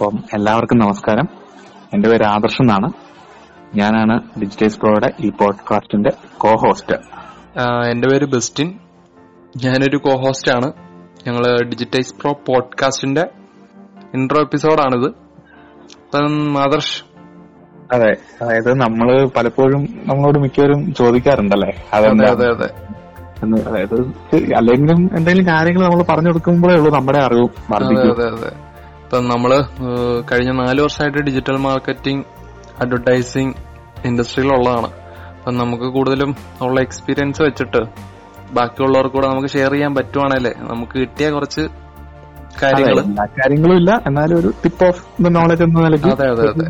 അപ്പം എല്ലാവർക്കും നമസ്കാരം. എന്റെ പേര് ആദർശ് എന്നാണ്. ഞാനാണ് ഡിജിറ്റൈസ് പ്രോയുടെ ഈ പോഡ്കാസ്റ്റിന്റെ കോ ഹോസ്റ്റ് എന്റെ എന്റെ പേര് ബെസ്റ്റിൻ. ഞാനൊരു കോ ഹോസ്റ്റ് ആണ് ഞങ്ങൾ ഡിജിറ്റൈസ് പ്രോ പോഡ്കാസ്റ്റിന്റെ ഇൻട്രോ എപ്പിസോഡാണിത് അപ്പം ആദർശ്. അതെ അതായത് നമ്മൾ പലപ്പോഴും നമ്മളോട് മിക്കവരും ചോദിക്കാറുണ്ടല്ലേ? അതെ അതെ അതെ. അതായത് അല്ലെങ്കിലും എന്തെങ്കിലും കാര്യങ്ങൾ നമ്മൾ പറഞ്ഞു കൊടുക്കുമ്പോഴേ ഉള്ളൂ നമ്മുടെ അറിവ് വർദ്ധിക്കും. അതെ അതെ. ഇപ്പം നമ്മൾ കഴിഞ്ഞ നാല് വർഷമായിട്ട് ഡിജിറ്റൽ മാർക്കറ്റിംഗ് അഡ്വർടൈസിങ് ഇൻഡസ്ട്രിയിലുള്ളതാണ് അപ്പം നമുക്ക് കൂടുതലും ഉള്ള എക്സ്പീരിയൻസ് വെച്ചിട്ട് ബാക്കിയുള്ളവർക്ക് കൂടെ നമുക്ക് ഷെയർ ചെയ്യാൻ പറ്റുവാണല്ലേ നമുക്ക് കിട്ടിയ കുറച്ച് കാര്യങ്ങൾ കാര്യങ്ങളും ഇല്ല. എന്നാലും ഒരു ടിപ്പ് ഓഫ് ദ നോളജ് എന്ന നിലയ്ക്ക് അതെ അതെ അതെ.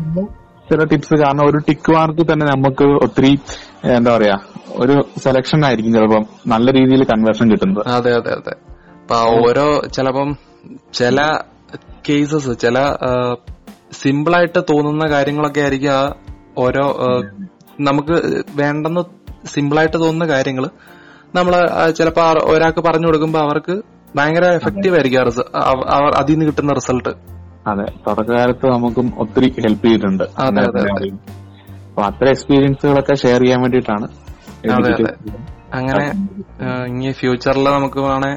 ചില ടിപ്സ് കാരണം ഒരു ടിക്ക് മാർക്ക് തന്നെ നമുക്ക് ഒത്തിരി എന്താ പറയാ ഒരു സെലക്ഷൻ ആയിരിക്കും ചിലപ്പം നല്ല രീതിയിൽ കൺവേർഷൻ കിട്ടുന്നത്. അതെ അതെ അതെ. അപ്പൊ ഓരോ ചിലപ്പം ചില കേസസ് ചില സിമ്പിൾ ആയിട്ട് തോന്നുന്ന കാര്യങ്ങളൊക്കെ ആയിരിക്കും ആ ഓരോ നമുക്ക് വേണ്ടെന്ന് സിമ്പിൾ ആയിട്ട് തോന്നുന്ന കാര്യങ്ങൾ നമ്മൾ ചിലപ്പോ ഒരാൾക്ക് പറഞ്ഞു കൊടുക്കുമ്പോ അവർക്ക് ഭയങ്കര എഫക്റ്റീവ് ആയിരിക്കും അതിൽ നിന്ന് കിട്ടുന്ന റിസൾട്ട് അതെ തുടക്കകാലത്ത് നമുക്കും ഒത്തിരി ഹെൽപ്പ് ചെയ്തിട്ടുണ്ട്. അപ്പൊ അത്ര എക്സ്പീരിയൻസുകളൊക്കെ ഷെയർ ചെയ്യാൻ വേണ്ടിട്ടാണ് അങ്ങനെ ഇനി ഫ്യൂച്ചറിൽ നമുക്ക് വേണേ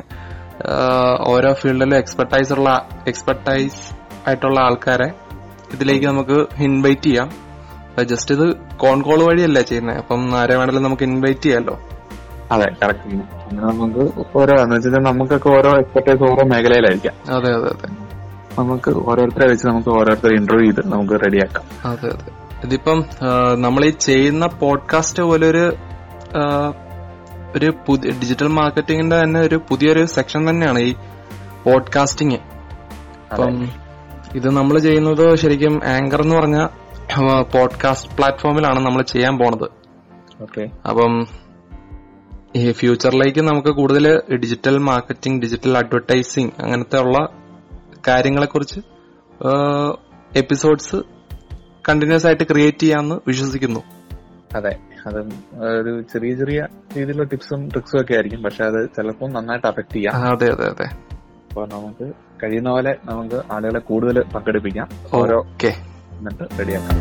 ഓരോ ഫീൽഡിലും എക്സ്പെർട്ടൈസ് ഉള്ള എക്സ്പെർട്ടൈസ് ആയിട്ടുള്ള ആൾക്കാരെ ഇതിലേക്ക് നമുക്ക് ഇൻവൈറ്റ് ചെയ്യാം. ജസ്റ്റ് ഇത് കോൺ കോൾ വഴിയല്ല ചെയ്യുന്നത്? അപ്പം ആരെ വേണമെങ്കിലും നമുക്ക് ഇൻവൈറ്റ് ചെയ്യാമല്ലോ അതെ കറക്റ്റ് നമുക്ക് ഓരോ നമുക്കൊക്കെ ഓരോ എക്സ്പെർട്ടൈസ് ഓരോ മേഖലയിലായിരിക്കാം. അതെ അതെ അതെ. നമുക്ക് ഓരോരുത്തരെ വെച്ച് നമുക്ക് ഓരോരുത്തരെ ഇന്റർവ്യൂ ചെയ്ത് നമുക്ക് റെഡിയാക്കാം അതെ അതെ. ഇതിപ്പം നമ്മൾ ഈ ചെയ്യുന്ന പോഡ്കാസ്റ്റ് പോലെ ഒരു പുതിയ ഡിജിറ്റൽ മാർക്കറ്റിംഗിന്റെ തന്നെ ഒരു പുതിയൊരു സെക്ഷൻ തന്നെയാണ് ഈ പോഡ്കാസ്റ്റിംഗ് അപ്പം ഇത് നമ്മൾ ചെയ്യുന്നത് ശരിക്കും ആങ്കർ എന്ന് പറഞ്ഞ പോഡ്കാസ്റ്റ് പ്ലാറ്റ്ഫോമിലാണ് നമ്മൾ ചെയ്യാൻ പോണത്. ഓക്കെ. അപ്പം ഈ ഫ്യൂച്ചറിലേക്ക് നമുക്ക് കൂടുതൽ ഡിജിറ്റൽ മാർക്കറ്റിംഗ് ഡിജിറ്റൽ അഡ്വർടൈസിങ് അങ്ങനത്തെ ഉള്ള കാര്യങ്ങളെ കുറിച്ച് എപ്പിസോഡ്സ് കണ്ടിന്യൂസ് ആയിട്ട് ക്രിയേറ്റ് ചെയ്യാന്ന് വിശ്വസിക്കുന്നു. അതെ. അത് ഒരു ചെറിയ ചെറിയ രീതിയിലുള്ള ടിപ്സും ട്രിക്സും ഒക്കെ ആയിരിക്കും. പക്ഷെ അത് ചിലപ്പോൾ നന്നായിട്ട് അഫക്ട് ചെയ്യാം. അതെ അതെ അതെ. അപ്പൊ നമുക്ക് കഴിയുന്ന പോലെ നമുക്ക് ആളുകളെ കൂടുതൽ പങ്കെടുപ്പിക്കാം. ഓരോ എന്നിട്ട് റെഡിയാക്കാം